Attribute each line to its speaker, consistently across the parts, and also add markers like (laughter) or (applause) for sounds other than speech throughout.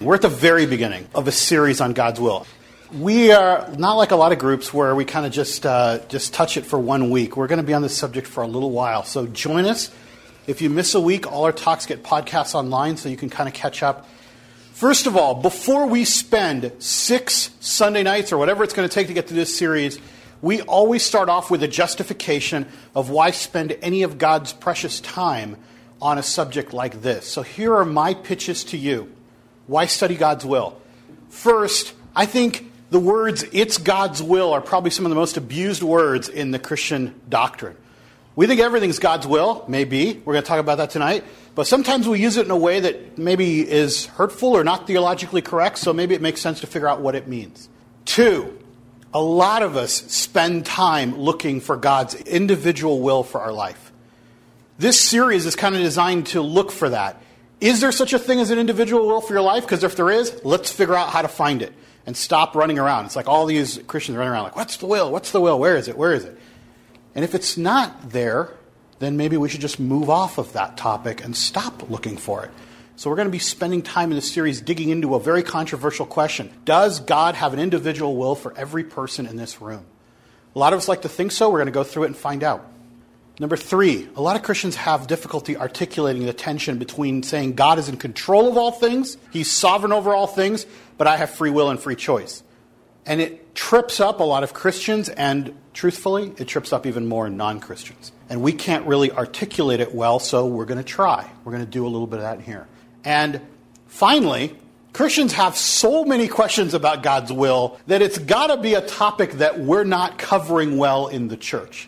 Speaker 1: We're at the very beginning of a series on God's will. We are not like a lot of groups where we kind of just uh, just touch it for one week. We're going to be on this subject for a little while. So join us. If you miss a week, all our talks get podcasts online, so you can kind of catch up. First of all, before we spend six Sunday nights or whatever it's going to take to get through this series, we always start off with a justification of why spend any of God's precious time on a subject like this. So here are my pitches to you. Why study God's will? First, I think the words, it's God's will, are probably some of the most abused words in the Christian doctrine. We think everything's God's will, maybe. We're going to talk about that tonight. But sometimes we use it in a way that maybe is hurtful or not theologically correct, so maybe it makes sense to figure out what it means. Two, a lot of us spend time looking for God's individual will for our life. This series is kind of designed to look for that. Is there such a thing as an individual will for your life? Because if there is, let's figure out how to find it and stop running around. It's like all these Christians running around like, what's the will? What's the will? Where is it? Where is it? And if it's not there, then maybe we should just move off of that topic and stop looking for it. So we're going to be spending time in this series digging into a very controversial question. Does God have an individual will for every person in this room? A lot of us like to think so. We're going to go through it and find out. Number three, a lot of Christians have difficulty articulating the tension between saying God is in control of all things, He's sovereign over all things, but I have free will and free choice. And it trips up a lot of Christians, and truthfully, it trips up even more non Christians. And we can't really articulate it well, so we're going to try. We're going to do a little bit of that here. And finally, Christians have so many questions about God's will that it's got to be a topic that we're not covering well in the church.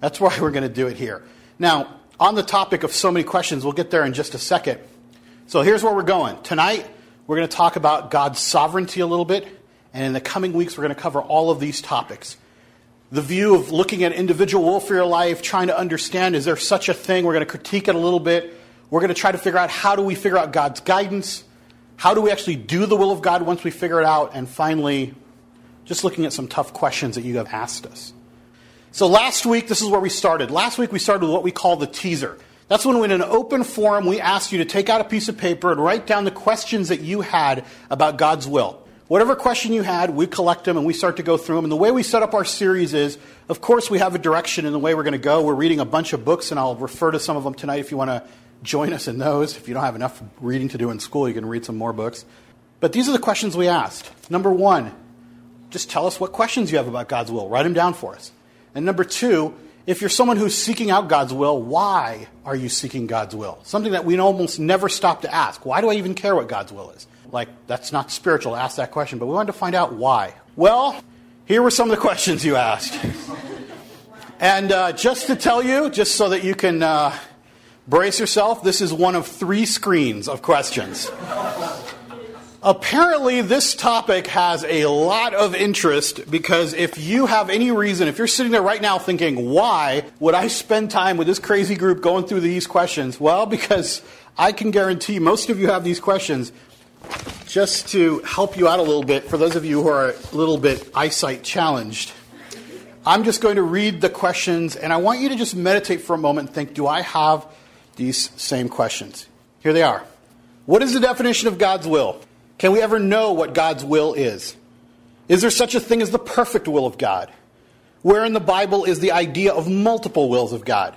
Speaker 1: That's why we're going to do it here. Now, on the topic of so many questions, we'll get there in just a second. So here's where we're going. Tonight, we're going to talk about God's sovereignty a little bit, and in the coming weeks, we're going to cover all of these topics. The view of looking at individual will for your life, trying to understand is there such a thing? We're going to critique it a little bit. We're going to try to figure out how do we figure out God's guidance? How do we actually do the will of God once we figure it out? And finally, just looking at some tough questions that you have asked us. So last week, this is where we started. Last week, we started with what we call the teaser. That's when, in an open forum, we asked you to take out a piece of paper and write down the questions that you had about God's will. Whatever question you had, we collect them and we start to go through them. And the way we set up our series is, of course, we have a direction in the way we're going to go. We're reading a bunch of books, and I'll refer to some of them tonight if you want to join us in those. If you don't have enough reading to do in school, you can read some more books. But these are the questions we asked. Number one, just tell us what questions you have about God's will. Write them down for us. And number two, if you're someone who's seeking out God's will, why are you seeking God's will? Something that we almost never stop to ask. Why do I even care what God's will is? Like, that's not spiritual to ask that question, but we wanted to find out why. Well, here were some of the (laughs) questions you asked. and uh, just to tell you, just so that you can uh, brace yourself, this is one of three screens of questions. Apparently, this topic has a lot of interest because if you have any reason, if you're sitting there right now thinking, why would I spend time with this crazy group going through these questions? Well, because I can guarantee most of you have these questions. Just to help you out a little bit, for those of you who are a little bit eyesight challenged, I'm just going to read the questions and I want you to just meditate for a moment and think, do I have these same questions? Here they are. What is the definition of God's will? Can we ever know what God's will is? Is there such a thing as the perfect will of God? Where in the Bible is the idea of multiple wills of God?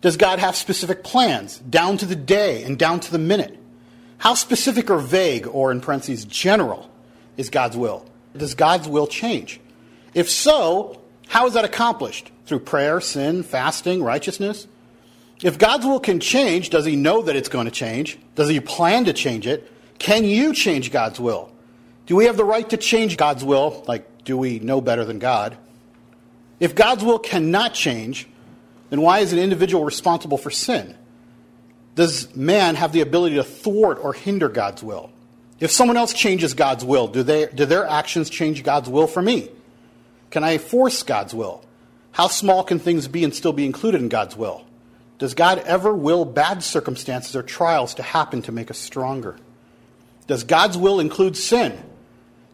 Speaker 1: Does God have specific plans, down to the day and down to the minute? How specific or vague, or in parentheses, general, is God's will? Does God's will change? If so, how is that accomplished? Through prayer, sin, fasting, righteousness? If God's will can change, does he know that it's going to change? Does he plan to change it? Can you change God's will? Do we have the right to change God's will? Like, do we know better than God? If God's will cannot change, then why is an individual responsible for sin? Does man have the ability to thwart or hinder God's will? If someone else changes God's will, do, they, do their actions change God's will for me? Can I force God's will? How small can things be and still be included in God's will? Does God ever will bad circumstances or trials to happen to make us stronger? Does God's will include sin?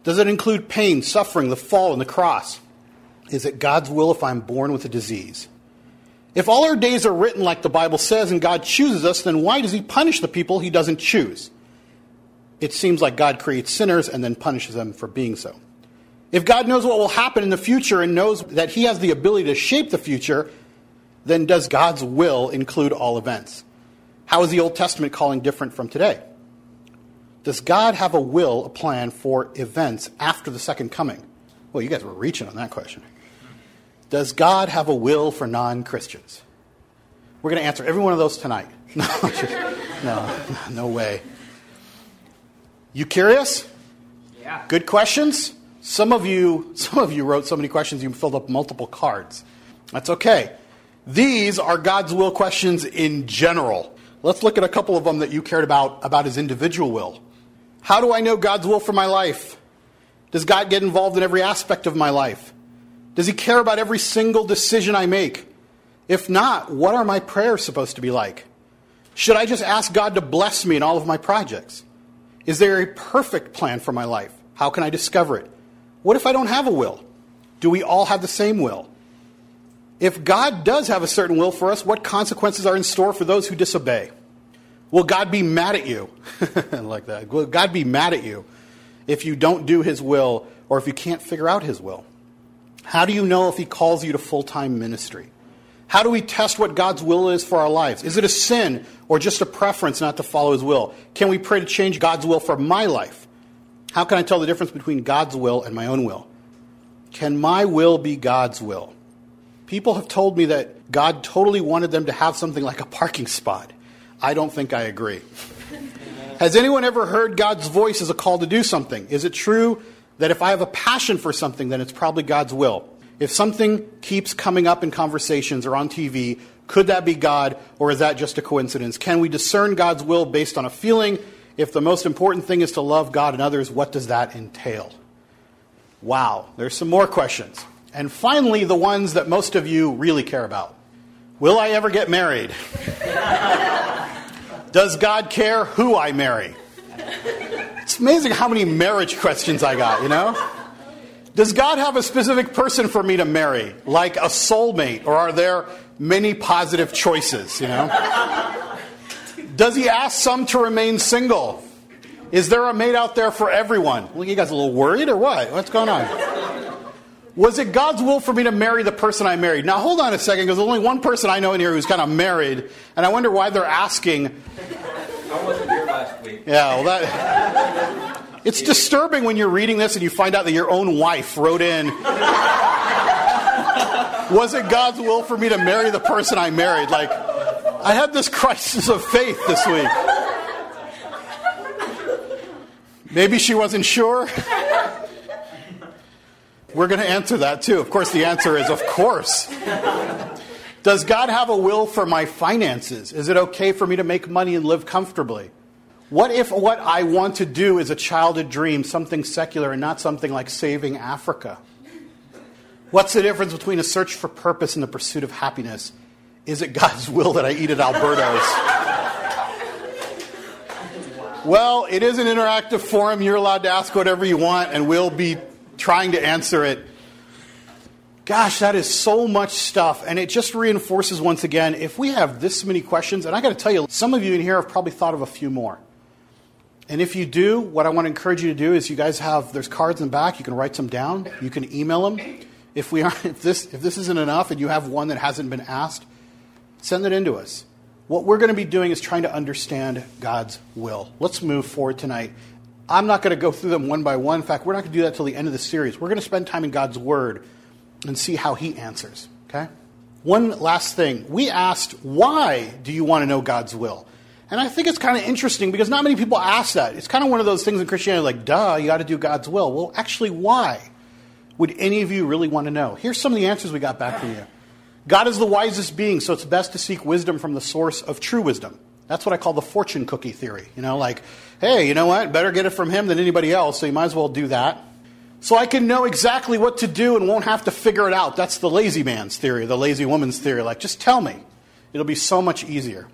Speaker 1: Does it include pain, suffering, the fall, and the cross? Is it God's will if I'm born with a disease? If all our days are written like the Bible says and God chooses us, then why does He punish the people He doesn't choose? it seems like God creates sinners and then punishes them for being so. If God knows what will happen in the future and knows that He has the ability to shape the future, then does God's will include all events? How is the Old Testament calling different from today? Does God have a will, a plan for events after the second coming? Well, you guys were reaching on that question. Does God have a will for non Christians? We're going to answer every one of those tonight. (laughs) No, no, no way. You curious?
Speaker 2: Yeah.
Speaker 1: Good questions? Some of you, some of you wrote so many questions you filled up multiple cards. That's okay. These are God's will questions in general. Let's look at a couple of them that you cared about about his individual will. How do I know God's will for my life? Does God get involved in every aspect of my life? Does he care about every single decision I make? If not, what are my prayers supposed to be like? Should I just ask God to bless me in all of my projects? Is there a perfect plan for my life? How can I discover it? What if I don't have a will? Do we all have the same will? If God does have a certain will for us, what consequences are in store for those who disobey? Will God be mad at you? (laughs) like that. Will God be mad at you if you don't do his will or if you can't figure out his will? How do you know if he calls you to full time ministry? How do we test what God's will is for our lives? Is it a sin or just a preference not to follow His will? Can we pray to change God's will for my life? How can I tell the difference between God's will and my own will? Can my will be God's will? People have told me that God totally wanted them to have something like a parking spot. I don't think I agree. Has anyone ever heard God's voice as a call to do something? Is it true that if I have a passion for something, then it's probably God's will? If something keeps coming up in conversations or on TV, could that be God or is that just a coincidence? Can we discern God's will based on a feeling? If the most important thing is to love God and others, what does that entail? Wow, there's some more questions. And finally, the ones that most of you really care about. Will I ever get married? (laughs) Does God care who I marry? It's amazing how many marriage questions I got, you know? Does God have a specific person for me to marry, like a soulmate, or are there many positive choices, you know? Does he ask some to remain single? Is there a mate out there for everyone? Well, you guys a little worried or what? What's going on? Was it God's will for me to marry the person I married? Now, hold on a second, because there's only one person I know in here who's kind of married, and I wonder why they're asking.
Speaker 2: I wasn't here last week.
Speaker 1: Yeah, well, that. It's disturbing when you're reading this and you find out that your own wife wrote in. Was it God's will for me to marry the person I married? Like, I had this crisis of faith this week. Maybe she wasn't sure. We're going to answer that too. Of course, the answer is of course. Does God have a will for my finances? Is it okay for me to make money and live comfortably? What if what I want to do is a childhood dream, something secular and not something like saving Africa? What's the difference between a search for purpose and the pursuit of happiness? Is it God's will that I eat at Alberto's? well, it is an interactive forum. You're allowed to ask whatever you want, and we'll be trying to answer it. Gosh, that is so much stuff. And it just reinforces once again if we have this many questions, and I got to tell you, some of you in here have probably thought of a few more. And if you do, what I want to encourage you to do is you guys have there's cards in the back. You can write some down. You can email them. If we aren't, (laughs) if this if this isn't enough and you have one that hasn't been asked, send it into us. What we're going to be doing is trying to understand God's will. Let's move forward tonight. I'm not going to go through them one by one. In fact, we're not going to do that till the end of the series. We're going to spend time in God's Word and see how He answers. Okay? One last thing. We asked, why do you want to know God's will? And I think it's kind of interesting because not many people ask that. It's kind of one of those things in Christianity like, duh, you got to do God's will. Well, actually, why would any of you really want to know? Here's some of the answers we got back from you. God is the wisest being, so it's best to seek wisdom from the source of true wisdom. That's what I call the fortune cookie theory. You know, like, hey, you know what? Better get it from him than anybody else, so you might as well do that. So I can know exactly what to do and won't have to figure it out. That's the lazy man's theory, the lazy woman's theory. Like, just tell me. It'll be so much easier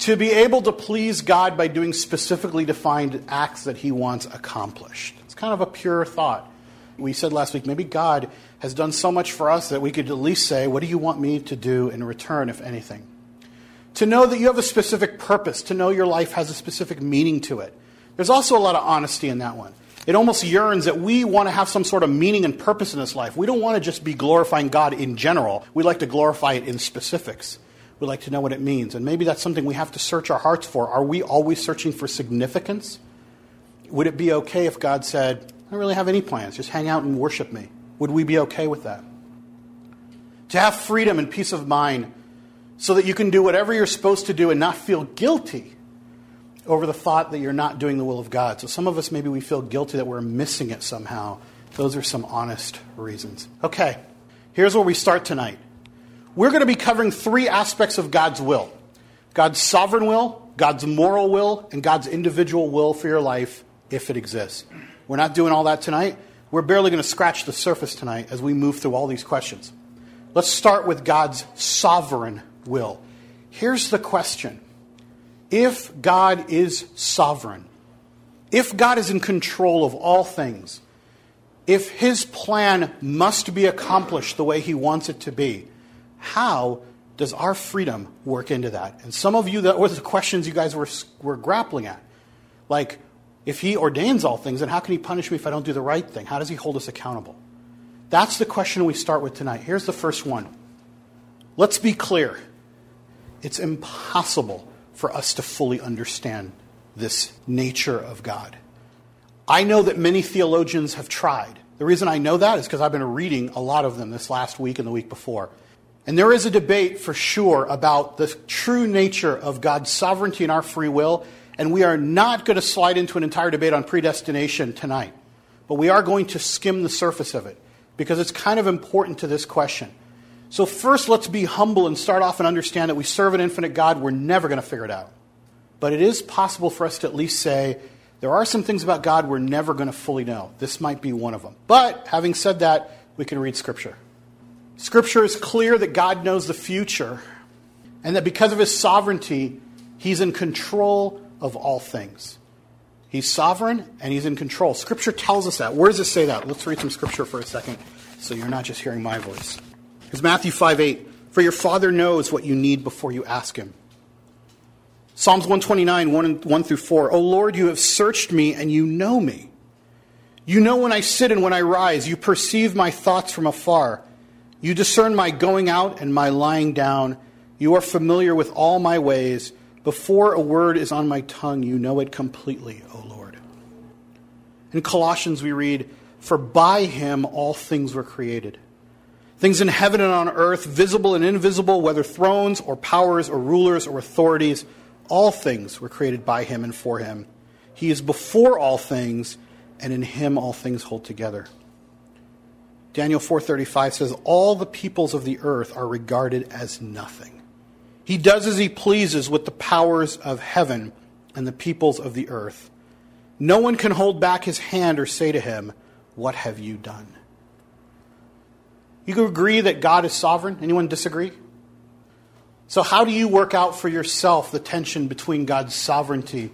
Speaker 1: to be able to please God by doing specifically defined acts that He wants accomplished. It's kind of a pure thought. We said last week, maybe God has done so much for us that we could at least say, What do you want me to do in return, if anything? To know that you have a specific purpose, to know your life has a specific meaning to it, There's also a lot of honesty in that one. It almost yearns that we want to have some sort of meaning and purpose in this life. We don't want to just be glorifying God in general. We like to glorify it in specifics. We like to know what it means. And maybe that's something we have to search our hearts for. Are we always searching for significance? Would it be okay if God said, I don't really have any plans, just hang out and worship me? Would we be okay with that? To have freedom and peace of mind so that you can do whatever you're supposed to do and not feel guilty over the thought that you're not doing the will of God. So some of us, maybe we feel guilty that we're missing it somehow. Those are some honest reasons. Okay, here's where we start tonight. We're going to be covering three aspects of God's will God's sovereign will, God's moral will, and God's individual will for your life if it exists. We're not doing all that tonight. We're barely going to scratch the surface tonight as we move through all these questions. Let's start with God's sovereign will. Here's the question if God is sovereign, if God is in control of all things, if his plan must be accomplished the way he wants it to be, how does our freedom work into that? And some of you, that were the questions you guys were, were grappling at. Like, if he ordains all things, then how can he punish me if I don't do the right thing? How does he hold us accountable? That's the question we start with tonight. Here's the first one. Let's be clear. It's impossible for us to fully understand this nature of God. I know that many theologians have tried. The reason I know that is because I've been reading a lot of them this last week and the week before. And there is a debate for sure about the true nature of God's sovereignty and our free will. And we are not going to slide into an entire debate on predestination tonight. But we are going to skim the surface of it because it's kind of important to this question. So, first, let's be humble and start off and understand that we serve an infinite God. We're never going to figure it out. But it is possible for us to at least say, there are some things about God we're never going to fully know. This might be one of them. But having said that, we can read Scripture. Scripture is clear that God knows the future and that because of his sovereignty, he's in control of all things. He's sovereign and he's in control. Scripture tells us that. Where does it say that? Let's read some scripture for a second so you're not just hearing my voice. It's Matthew 5 8. For your Father knows what you need before you ask Him. Psalms 129, 1, 1 through 4. O Lord, you have searched me and you know me. You know when I sit and when I rise. You perceive my thoughts from afar. You discern my going out and my lying down. You are familiar with all my ways. Before a word is on my tongue, you know it completely, O Lord. In Colossians, we read, For by him all things were created Things in heaven and on earth, visible and invisible, whether thrones or powers or rulers or authorities, all things were created by him and for him. He is before all things, and in him all things hold together. Daniel 4:35 says all the peoples of the earth are regarded as nothing. He does as he pleases with the powers of heaven and the peoples of the earth. No one can hold back his hand or say to him, "What have you done?" You can agree that God is sovereign? Anyone disagree? So, how do you work out for yourself the tension between God's sovereignty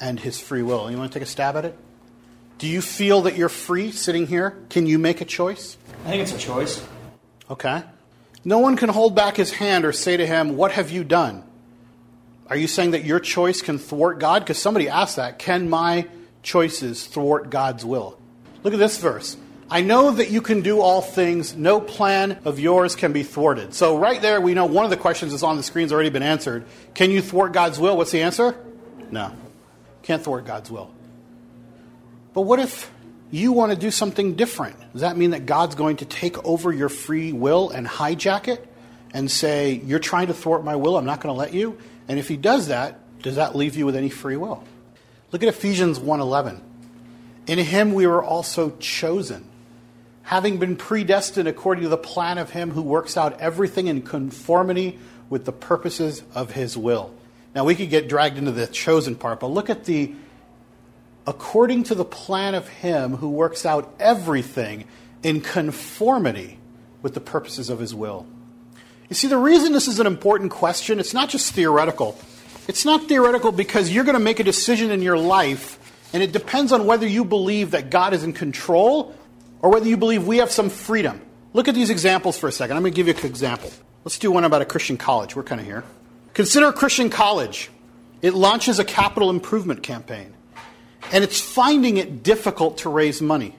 Speaker 1: and his free will? You want to take a stab at it? Do you feel that you're free sitting here? Can you make a choice?
Speaker 2: I think it's a choice.
Speaker 1: Okay. No one can hold back his hand or say to him, What have you done? Are you saying that your choice can thwart God? Because somebody asked that. Can my choices thwart God's will? Look at this verse. I know that you can do all things. No plan of yours can be thwarted. So, right there, we know one of the questions that's on the screen has already been answered. Can you thwart God's will? What's the answer? No. Can't thwart God's will. But what if you want to do something different? Does that mean that God's going to take over your free will and hijack it and say, You're trying to thwart my will, I'm not going to let you? And if He does that, does that leave you with any free will? Look at Ephesians 1:11. In him we were also chosen having been predestined according to the plan of Him who works out everything in conformity with the purposes of His will. Now, we could get dragged into the chosen part, but look at the according to the plan of Him who works out everything in conformity with the purposes of His will. You see, the reason this is an important question, it's not just theoretical. It's not theoretical because you're going to make a decision in your life, and it depends on whether you believe that God is in control or whether you believe we have some freedom. Look at these examples for a second. I'm going to give you an example. Let's do one about a Christian college. We're kind of here. Consider a Christian college. It launches a capital improvement campaign. and it's finding it difficult to raise money.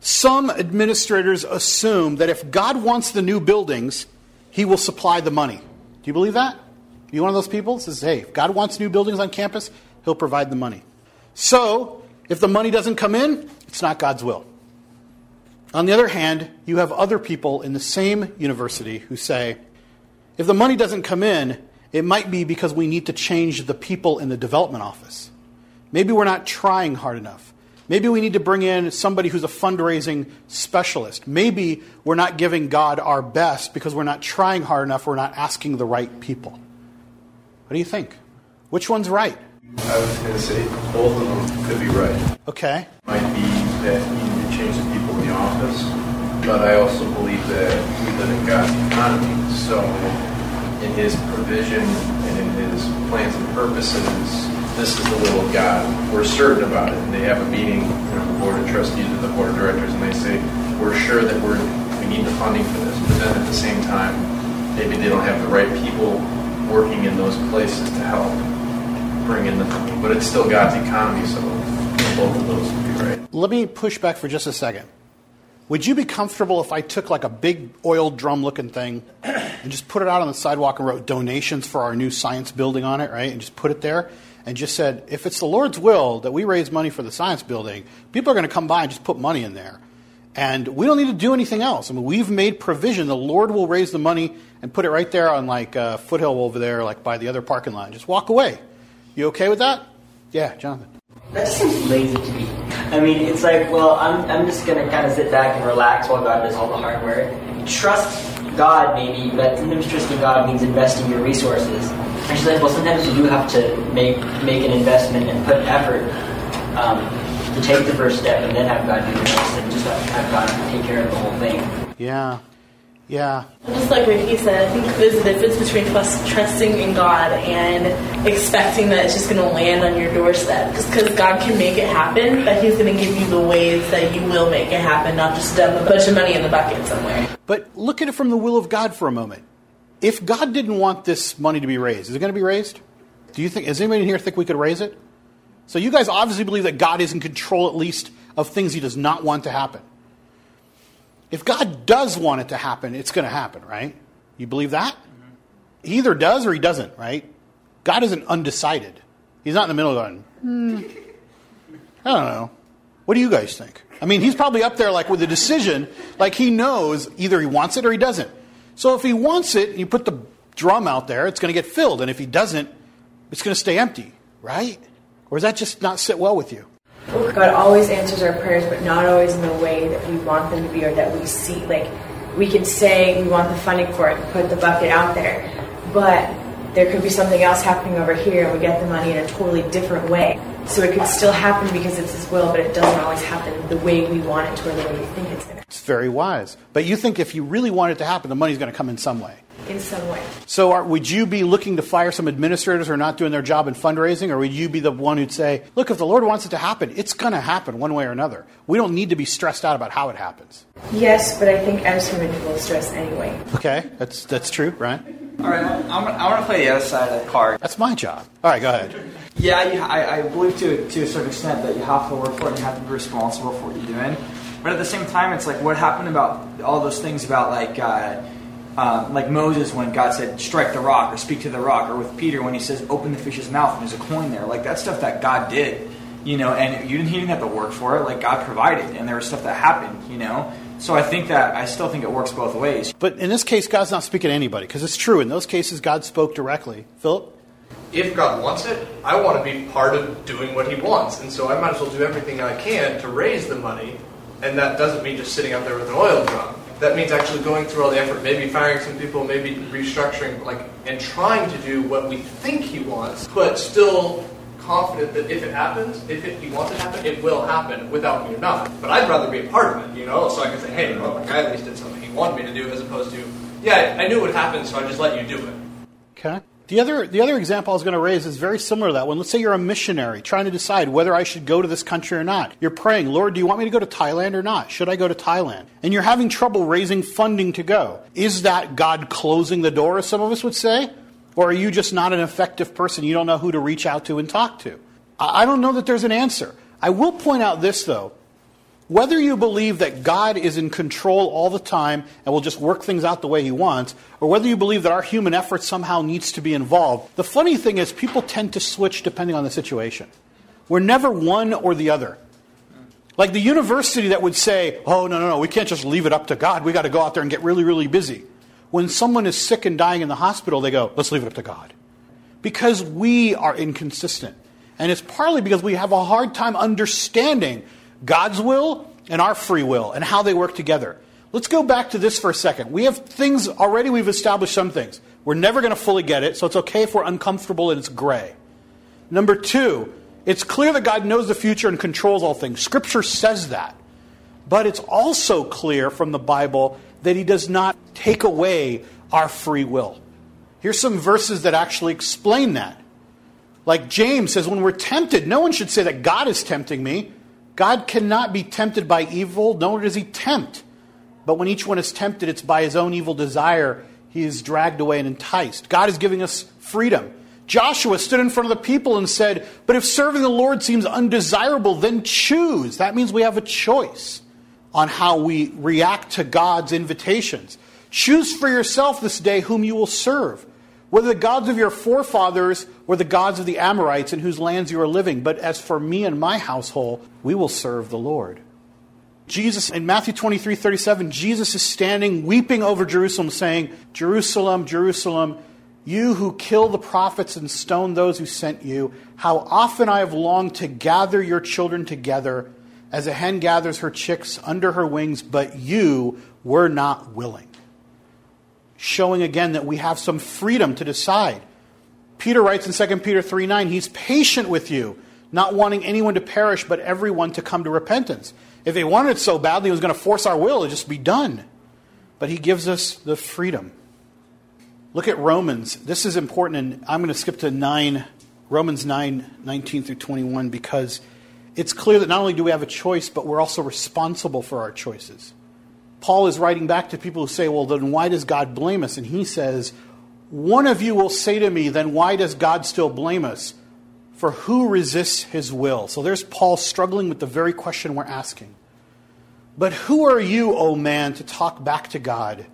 Speaker 1: Some administrators assume that if God wants the new buildings, he will supply the money. Do you believe that? Are you one of those people that says, hey, if God wants new buildings on campus, he'll provide the money. So, if the money doesn't come in, it's not God's will. On the other hand, you have other people in the same university who say, if the money doesn't come in, it might be because we need to change the people in the development office. Maybe we're not trying hard enough. Maybe we need to bring in somebody who's a fundraising specialist. Maybe we're not giving God our best because we're not trying hard enough, we're not asking the right people. What do you think? Which one's right?
Speaker 3: I was going to say both of them could be right.
Speaker 1: Okay.
Speaker 3: Might be that office, but I also believe that we live in God's economy. So, in His provision and in His plans and purposes, this is the will of God. We're certain about it. And they have a meeting, you know, the board of trustees or the board of directors, and they say we're sure that we're we need the funding for this. But then at the same time, maybe they don't have the right people working in those places to help bring in the funding. But it's still God's economy, so both of those would be right.
Speaker 1: Let me push back for just a second. Would you be comfortable if I took like a big oil drum looking thing and just put it out on the sidewalk and wrote donations for our new science building on it, right? And just put it there and just said, if it's the Lord's will that we raise money for the science building, people are going to come by and just put money in there. And we don't need to do anything else. I mean, we've made provision. The Lord will raise the money and put it right there on like uh, foothill over there, like by the other parking lot. Just walk away. You okay with that? Yeah, Jonathan.
Speaker 4: That seems lazy to me. I mean, it's like, well, I'm, I'm just going to kind of sit back and relax while God does all the hard work. Trust God, maybe, but sometimes trusting God means investing your resources. And she's like, well, sometimes you do have to make make an investment and put effort um, to take the first step and then have God do the rest and just have, have God take care of the whole thing.
Speaker 1: Yeah. Yeah.
Speaker 5: Just like Ricky said, I think there's a difference between trust, trusting in God and expecting that it's just going to land on your doorstep. Just because God can make it happen, but He's going to give you the ways that you will make it happen, not just dump a bunch of money in the bucket somewhere.
Speaker 1: But look at it from the will of God for a moment. If God didn't want this money to be raised, is it going to be raised? Do you think, does anybody in here think we could raise it? So you guys obviously believe that God is in control at least of things he does not want to happen. If God does want it to happen, it's going to happen, right? You believe that? He either does or he doesn't, right? God isn't undecided. He's not in the middle of going, hmm, I don't know. What do you guys think? I mean, he's probably up there like with a decision, like he knows either he wants it or he doesn't. So if he wants it, you put the drum out there, it's going to get filled. And if he doesn't, it's going to stay empty, right? Or does that just not sit well with you?
Speaker 6: God always answers our prayers, but not always in the way that we want them to be or that we see. Like, we can say we want the funding for it and put the bucket out there, but there could be something else happening over here and we get the money in a totally different way. So it could still happen because it's His will, but it doesn't always happen the way we want it to or the way we think it's going to.
Speaker 1: It's very wise. But you think if you really want it to happen, the money's going to come in some way.
Speaker 6: In some way.
Speaker 1: So are, would you be looking to fire some administrators who are not doing their job in fundraising, or would you be the one who'd say, look, if the Lord wants it to happen, it's going to happen one way or another. We don't need to be stressed out about how it happens.
Speaker 6: Yes, but I think as human people stress anyway.
Speaker 1: Okay, that's, that's true, right?
Speaker 7: All right, I'm, I want to play the other side of the card.
Speaker 1: That's my job. All right, go ahead.
Speaker 7: Yeah, you, I, I believe to, to a certain extent that you have to work for it and you have to be responsible for what you're doing. But at the same time, it's like what happened about all those things about like uh, um, like Moses when God said strike the rock or speak to the rock, or with Peter when he says open the fish's mouth and there's a coin there. Like that stuff that God did, you know, and you didn't he didn't have to work for it. Like God provided, and there was stuff that happened, you know. So I think that I still think it works both ways.
Speaker 1: But in this case, God's not speaking to anybody because it's true. In those cases, God spoke directly. Philip?
Speaker 8: if God wants it, I want to be part of doing what He wants. And so I might as well do everything I can to raise the money. And that doesn't mean just sitting out there with an oil drum. That means actually going through all the effort, maybe firing some people, maybe restructuring, like, and trying to do what we think He wants, but still confident that if it happens, if it, He wants it to happen, it will happen without me or not. But I'd rather be a part of it, you know, so I can say, hey, well, like, I at least did something He wanted me to do, as opposed to, yeah, I knew it would happen, so I just let you do it.
Speaker 1: Okay. The other, the other example I was going to raise is very similar to that one. Let's say you're a missionary trying to decide whether I should go to this country or not. You're praying, Lord, do you want me to go to Thailand or not? Should I go to Thailand? And you're having trouble raising funding to go. Is that God closing the door, as some of us would say? Or are you just not an effective person? You don't know who to reach out to and talk to? I don't know that there's an answer. I will point out this, though. Whether you believe that God is in control all the time and will just work things out the way he wants, or whether you believe that our human effort somehow needs to be involved, the funny thing is people tend to switch depending on the situation. We're never one or the other. Like the university that would say, oh, no, no, no, we can't just leave it up to God. we got to go out there and get really, really busy. When someone is sick and dying in the hospital, they go, let's leave it up to God. Because we are inconsistent. And it's partly because we have a hard time understanding God's will and our free will and how they work together. Let's go back to this for a second. We have things already, we've established some things. We're never going to fully get it, so it's okay if we're uncomfortable and it's gray. Number two, it's clear that God knows the future and controls all things. Scripture says that. But it's also clear from the Bible that He does not take away our free will. Here's some verses that actually explain that. Like James says, when we're tempted, no one should say that God is tempting me. God cannot be tempted by evil, nor does he tempt. But when each one is tempted, it's by his own evil desire he is dragged away and enticed. God is giving us freedom. Joshua stood in front of the people and said, But if serving the Lord seems undesirable, then choose. That means we have a choice on how we react to God's invitations. Choose for yourself this day whom you will serve whether the gods of your forefathers or the gods of the Amorites in whose lands you are living. But as for me and my household, we will serve the Lord. Jesus, in Matthew 23 37, Jesus is standing weeping over Jerusalem, saying, Jerusalem, Jerusalem, you who kill the prophets and stone those who sent you, how often I have longed to gather your children together as a hen gathers her chicks under her wings, but you were not willing showing again that we have some freedom to decide. Peter writes in 2 Peter 3 9, he's patient with you, not wanting anyone to perish, but everyone to come to repentance. If he wanted it so badly, he was going to force our will, to just be done. But he gives us the freedom. Look at Romans. This is important, and I'm going to skip to 9, Romans 9 19 through 21, because it's clear that not only do we have a choice, but we're also responsible for our choices. Paul is writing back to people who say, well, then why does God blame us? And he says, one of you will say to me, then why does God still blame us? For who resists his will? So there's Paul struggling with the very question we're asking. But who are you, O man, to talk back to God?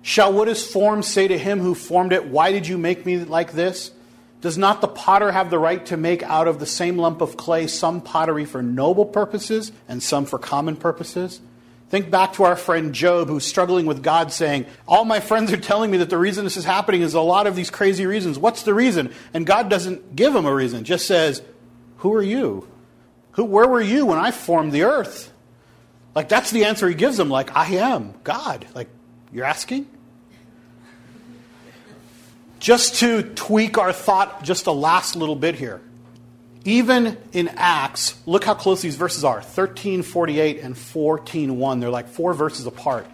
Speaker 1: Shall what is formed say to him who formed it, Why did you make me like this? Does not the potter have the right to make out of the same lump of clay some pottery for noble purposes and some for common purposes? Think back to our friend Job who's struggling with God saying, All my friends are telling me that the reason this is happening is a lot of these crazy reasons. What's the reason? And God doesn't give him a reason, just says, Who are you? Who, where were you when I formed the earth? Like, that's the answer he gives him, like, I am God. Like, you're asking? Just to tweak our thought just a last little bit here even in Acts, look how close these verses are 1348 and 14.1. They're like four verses apart.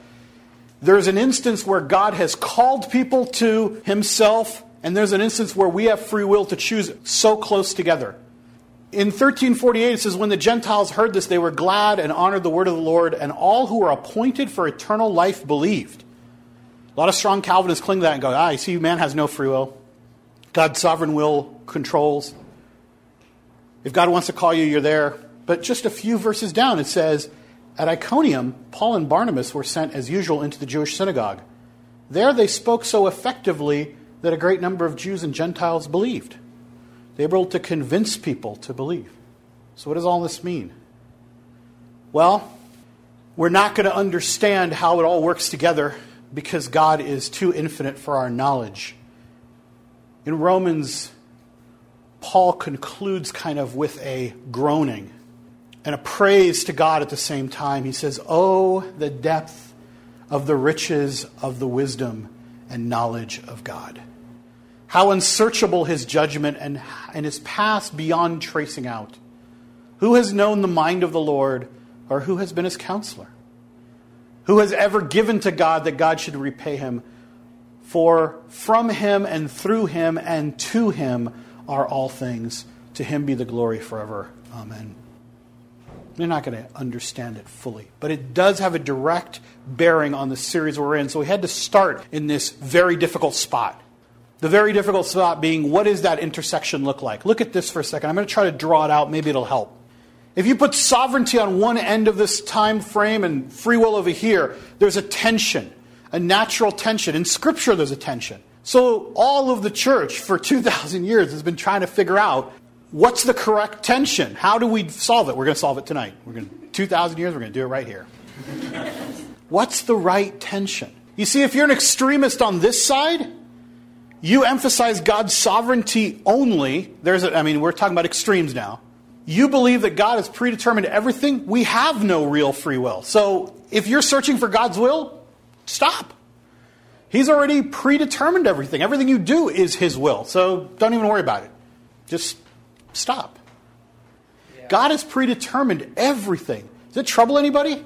Speaker 1: There's an instance where God has called people to himself, and there's an instance where we have free will to choose so close together. In 1348, it says, When the Gentiles heard this, they were glad and honored the word of the Lord, and all who were appointed for eternal life believed. A lot of strong Calvinists cling to that and go, Ah, you see, man has no free will. God's sovereign will controls. If God wants to call you, you're there. But just a few verses down, it says, At Iconium, Paul and Barnabas were sent as usual into the Jewish synagogue. There they spoke so effectively that a great number of Jews and Gentiles believed. They were able to convince people to believe. So, what does all this mean? Well, we're not going to understand how it all works together because God is too infinite for our knowledge. In Romans Paul concludes kind of with a groaning and a praise to God at the same time. He says, Oh, the depth of the riches of the wisdom and knowledge of God. How unsearchable his judgment and, and his past beyond tracing out. Who has known the mind of the Lord, or who has been his counselor? Who has ever given to God that God should repay him? For from him and through him and to him are all things. To him be the glory forever. Amen. You're not going to understand it fully, but it does have a direct bearing on the series we're in. So we had to start in this very difficult spot. The very difficult spot being what does that intersection look like? Look at this for a second. I'm going to try to draw it out. Maybe it'll help. If you put sovereignty on one end of this time frame and free will over here, there's a tension, a natural tension. In Scripture, there's a tension. So all of the church for 2,000 years has been trying to figure out what's the correct tension. How do we solve it? We're going to solve it tonight. We're going to 2,000 years. We're going to do it right here. (laughs) what's the right tension? You see, if you're an extremist on this side, you emphasize God's sovereignty only. There's, a, I mean, we're talking about extremes now. You believe that God has predetermined everything. We have no real free will. So if you're searching for God's will, stop. He's already predetermined everything. Everything you do is His will. So don't even worry about it. Just stop. Yeah. God has predetermined everything. Does it trouble anybody?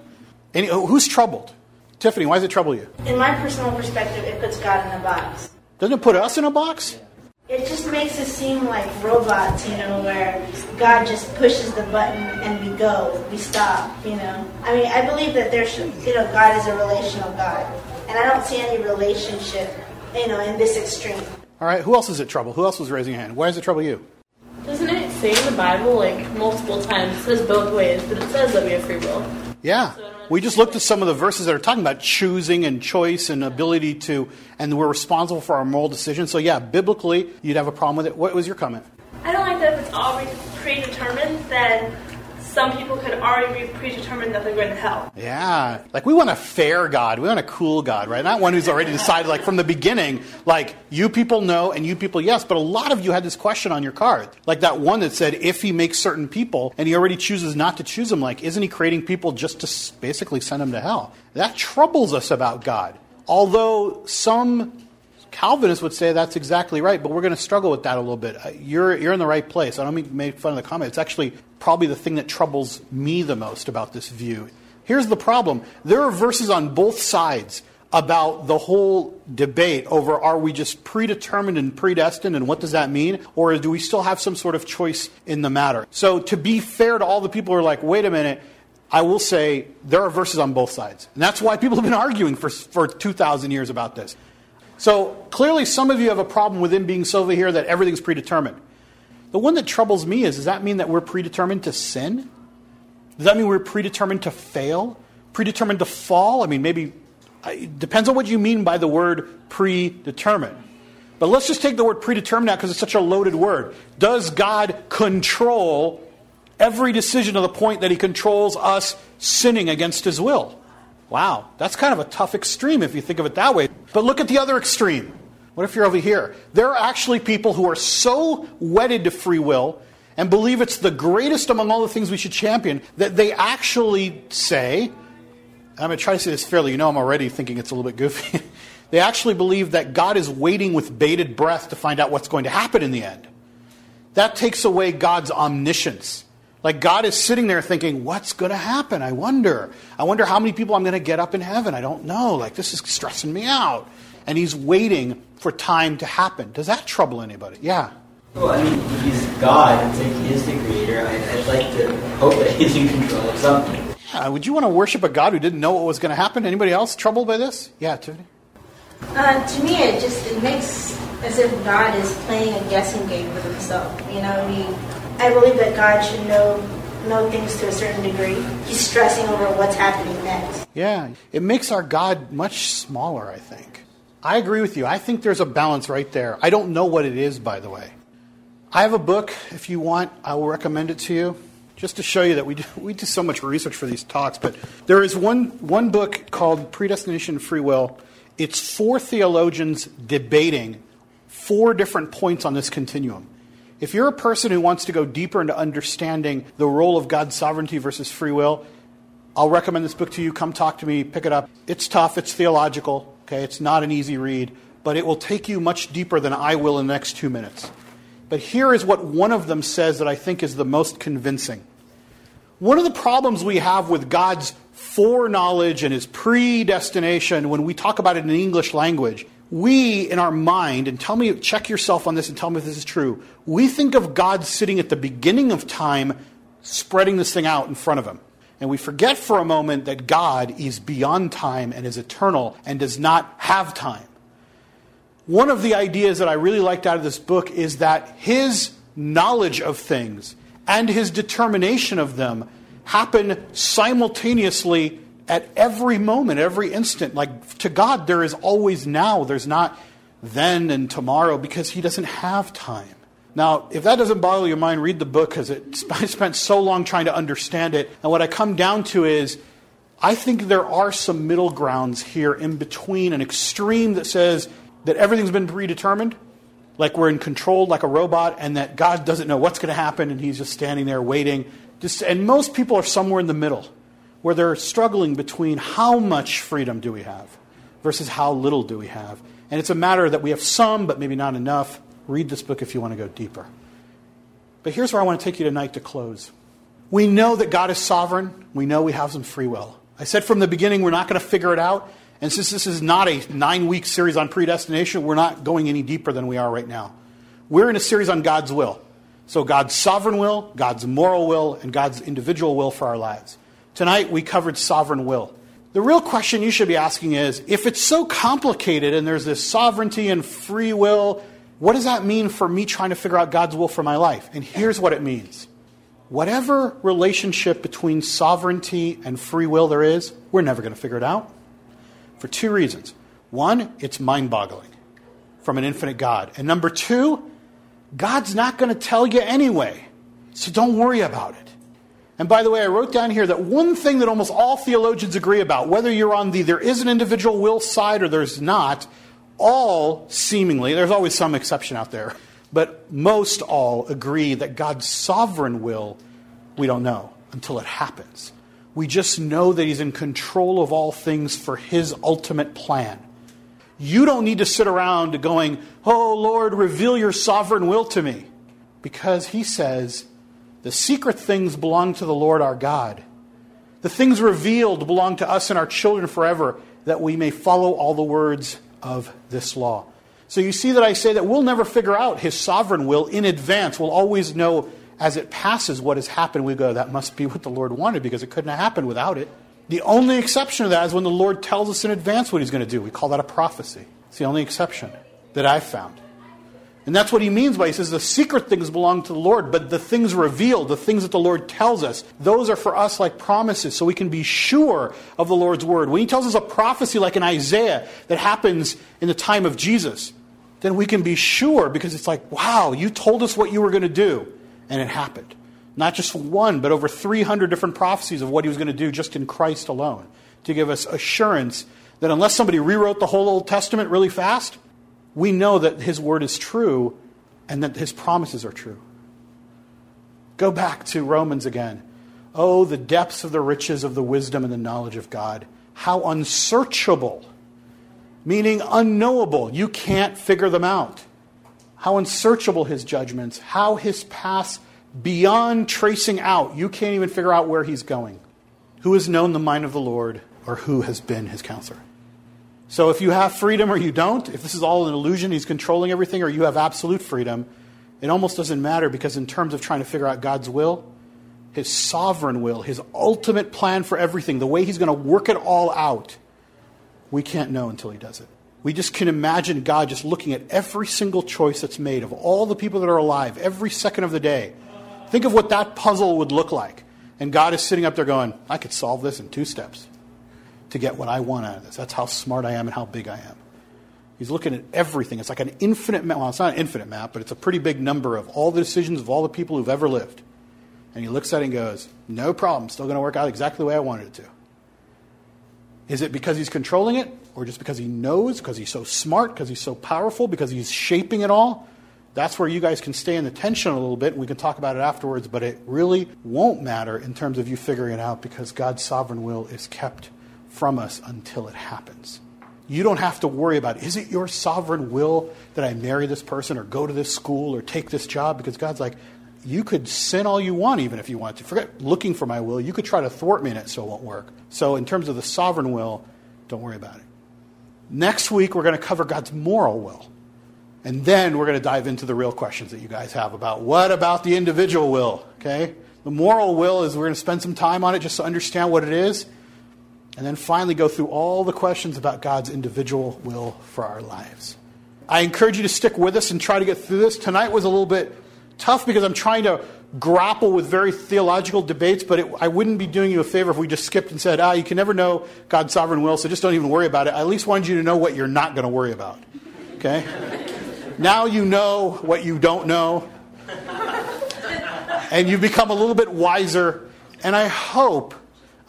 Speaker 1: Any, oh, who's troubled? Tiffany, why does it trouble you?
Speaker 9: In my personal perspective, it puts God in a box.
Speaker 1: Doesn't it put us in a box?
Speaker 9: It just makes us seem like robots, you know, where God just pushes the button and we go, we stop, you know. I mean, I believe that there should, you know, God is a relational God. And I don't see any relationship, you know, in this extreme.
Speaker 1: All right, who else is it trouble? Who else was raising a hand? Why does it trouble you?
Speaker 5: Doesn't it say in the Bible, like multiple times, it says both ways, but it says that we have free will?
Speaker 1: Yeah. We just looked at some of the verses that are talking about choosing and choice and ability to, and we're responsible for our moral decisions. So, yeah, biblically, you'd have a problem with it. What was your comment?
Speaker 10: I don't like that if it's already predetermined, then some people could already be predetermined that they're going to hell.
Speaker 1: Yeah. Like we want a fair God. We want a cool God, right? Not one who's already (laughs) decided, like from the beginning, like you people know and you people yes. But a lot of you had this question on your card. Like that one that said, if he makes certain people and he already chooses not to choose them, like, isn't he creating people just to basically send them to hell? That troubles us about God. Although some Calvinists would say that's exactly right, but we're going to struggle with that a little bit. Uh, you're, you're in the right place. I don't mean to make fun of the comment. It's actually probably the thing that troubles me the most about this view. Here's the problem there are verses on both sides about the whole debate over are we just predetermined and predestined and what does that mean? Or do we still have some sort of choice in the matter? So, to be fair to all the people who are like, wait a minute, I will say there are verses on both sides. And that's why people have been arguing for, for 2,000 years about this. So clearly, some of you have a problem with him being so over here that everything's predetermined. The one that troubles me is does that mean that we're predetermined to sin? Does that mean we're predetermined to fail? Predetermined to fall? I mean, maybe it depends on what you mean by the word predetermined. But let's just take the word predetermined out because it's such a loaded word. Does God control every decision to the point that he controls us sinning against his will? Wow, that's kind of a tough extreme if you think of it that way. But look at the other extreme. What if you're over here? There are actually people who are so wedded to free will and believe it's the greatest among all the things we should champion that they actually say, I'm going to try to say this fairly, you know, I'm already thinking it's a little bit goofy. (laughs) they actually believe that God is waiting with bated breath to find out what's going to happen in the end. That takes away God's omniscience. Like God is sitting there thinking, what's going to happen? I wonder. I wonder how many people I'm going to get up in heaven. I don't know. Like this is stressing me out. And he's waiting for time to happen. Does that trouble anybody? Yeah.
Speaker 4: Well, I mean, he's God. It's like he is the creator. I, would like to hope that he's in control of something.
Speaker 1: Yeah, would you want to worship a God who didn't know what was going to happen? Anybody else troubled by this? Yeah, Tiffany.
Speaker 9: Uh, to me, it just it makes as if God is playing a guessing game with himself. You know, he I believe that God should know know things to a certain degree. He's stressing over what's happening next.
Speaker 1: Yeah, it makes our God much smaller, I think. I agree with you. I think there's a balance right there. I don't know what it is, by the way. I have a book. If you want, I will recommend it to you, just to show you that we do, we do so much research for these talks. But there is one, one book called Predestination and Free Will. It's four theologians debating four different points on this continuum. If you're a person who wants to go deeper into understanding the role of God's sovereignty versus free will, I'll recommend this book to you. Come talk to me, pick it up. It's tough, it's theological, okay? It's not an easy read, but it will take you much deeper than I will in the next two minutes. But here is what one of them says that I think is the most convincing. One of the problems we have with God's foreknowledge and his predestination when we talk about it in the English language we, in our mind, and tell me, check yourself on this and tell me if this is true, we think of God sitting at the beginning of time, spreading this thing out in front of him. And we forget for a moment that God is beyond time and is eternal and does not have time. One of the ideas that I really liked out of this book is that his knowledge of things and his determination of them happen simultaneously at every moment, every instant. Like to God, there is always now. There's not then and tomorrow because he doesn't have time. Now, if that doesn't boggle your mind, read the book because I spent so long trying to understand it. And what I come down to is I think there are some middle grounds here in between an extreme that says that everything's been predetermined, like we're in control, like a robot, and that God doesn't know what's going to happen and he's just standing there waiting. Just, and most people are somewhere in the middle where they're struggling between how much freedom do we have versus how little do we have. And it's a matter that we have some, but maybe not enough. Read this book if you want to go deeper. But here's where I want to take you tonight to close. We know that God is sovereign. We know we have some free will. I said from the beginning we're not going to figure it out. And since this is not a nine week series on predestination, we're not going any deeper than we are right now. We're in a series on God's will. So, God's sovereign will, God's moral will, and God's individual will for our lives. Tonight we covered sovereign will. The real question you should be asking is if it's so complicated and there's this sovereignty and free will, what does that mean for me trying to figure out God's will for my life? And here's what it means whatever relationship between sovereignty and free will there is, we're never going to figure it out for two reasons. One, it's mind boggling from an infinite God. And number two, God's not going to tell you anyway. So don't worry about it. And by the way, I wrote down here that one thing that almost all theologians agree about, whether you're on the there is an individual will side or there's not, all seemingly, there's always some exception out there, but most all agree that God's sovereign will, we don't know until it happens. We just know that He's in control of all things for His ultimate plan. You don't need to sit around going, Oh Lord, reveal your sovereign will to me. Because He says, the secret things belong to the Lord our God. The things revealed belong to us and our children forever, that we may follow all the words of this law. So you see that I say that we'll never figure out His sovereign will in advance. We'll always know as it passes what has happened. We go, that must be what the Lord wanted because it couldn't have happened without it. The only exception to that is when the Lord tells us in advance what He's going to do. We call that a prophecy. It's the only exception that I've found. And that's what he means by he says the secret things belong to the Lord, but the things revealed, the things that the Lord tells us, those are for us like promises, so we can be sure of the Lord's word. When he tells us a prophecy like in Isaiah that happens in the time of Jesus, then we can be sure because it's like, wow, you told us what you were going to do, and it happened. Not just one, but over 300 different prophecies of what he was going to do just in Christ alone to give us assurance that unless somebody rewrote the whole Old Testament really fast, we know that his word is true and that his promises are true. Go back to Romans again. Oh, the depths of the riches of the wisdom and the knowledge of God. How unsearchable, meaning unknowable. You can't figure them out. How unsearchable his judgments, how his paths beyond tracing out. You can't even figure out where he's going. Who has known the mind of the Lord, or who has been his counselor? So if you have freedom or you don't, if this is all an illusion, he's controlling everything, or you have absolute freedom, it almost doesn't matter because, in terms of trying to figure out God's will, his sovereign will, his ultimate plan for everything, the way he's going to work it all out, we can't know until he does it. We just can imagine God just looking at every single choice that's made of all the people that are alive every second of the day. Think of what that puzzle would look like. And God is sitting up there going, I could solve this in two steps to get what I want out of this. That's how smart I am and how big I am. He's looking at everything. It's like an infinite map. Well, it's not an infinite map, but it's a pretty big number of all the decisions of all the people who've ever lived. And he looks at it and goes, No problem. Still going to work out exactly the way I wanted it to. Is it because he's controlling it? Or just because he knows? Because he's so smart? Because he's so powerful? Because he's shaping it all? That's where you guys can stay in the tension a little bit, and we can talk about it afterwards, but it really won't matter in terms of you figuring it out because God's sovereign will is kept from us until it happens. You don't have to worry about is it your sovereign will that I marry this person or go to this school or take this job? Because God's like, you could sin all you want, even if you want to. Forget looking for my will. You could try to thwart me in it so it won't work. So, in terms of the sovereign will, don't worry about it. Next week, we're going to cover God's moral will. And then we're going to dive into the real questions that you guys have about what about the individual will, okay? The moral will is we're going to spend some time on it just to understand what it is and then finally go through all the questions about God's individual will for our lives. I encourage you to stick with us and try to get through this. Tonight was a little bit tough because I'm trying to grapple with very theological debates, but it, I wouldn't be doing you a favor if we just skipped and said, ah, you can never know God's sovereign will, so just don't even worry about it. I at least wanted you to know what you're not going to worry about. Okay? now you know what you don't know, and you've become a little bit wiser. And I hope,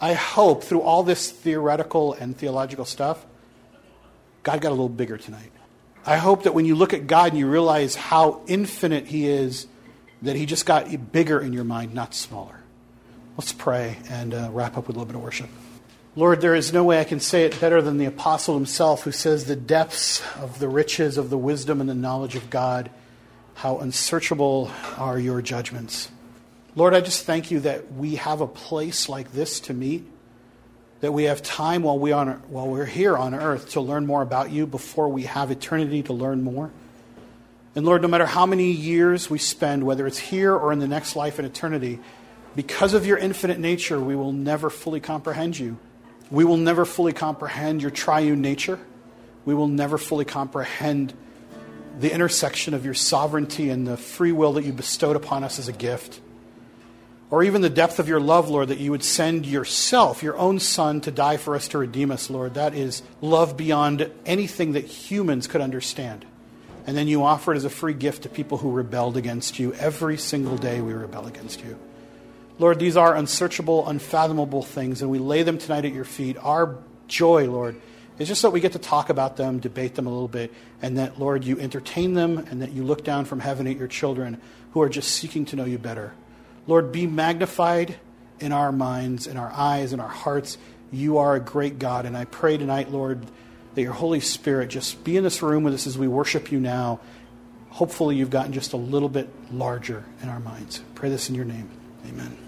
Speaker 1: I hope through all this theoretical and theological stuff, God got a little bigger tonight. I hope that when you look at God and you realize how infinite He is, that He just got bigger in your mind, not smaller. Let's pray and uh, wrap up with a little bit of worship. Lord, there is no way I can say it better than the apostle himself who says, The depths of the riches of the wisdom and the knowledge of God, how unsearchable are your judgments. Lord, I just thank you that we have a place like this to meet, that we have time while, we on, while we're here on earth to learn more about you before we have eternity to learn more. And Lord, no matter how many years we spend, whether it's here or in the next life in eternity, because of your infinite nature, we will never fully comprehend you. We will never fully comprehend your triune nature. We will never fully comprehend the intersection of your sovereignty and the free will that you bestowed upon us as a gift. Or even the depth of your love, Lord, that you would send yourself, your own Son, to die for us to redeem us, Lord. That is love beyond anything that humans could understand. And then you offer it as a free gift to people who rebelled against you. Every single day we rebel against you. Lord, these are unsearchable, unfathomable things, and we lay them tonight at your feet. Our joy, Lord, is just that we get to talk about them, debate them a little bit, and that, Lord, you entertain them, and that you look down from heaven at your children who are just seeking to know you better. Lord, be magnified in our minds, in our eyes, in our hearts. You are a great God, and I pray tonight, Lord, that your Holy Spirit just be in this room with us as we worship you now. Hopefully, you've gotten just a little bit larger in our minds. Pray this in your name. Amen.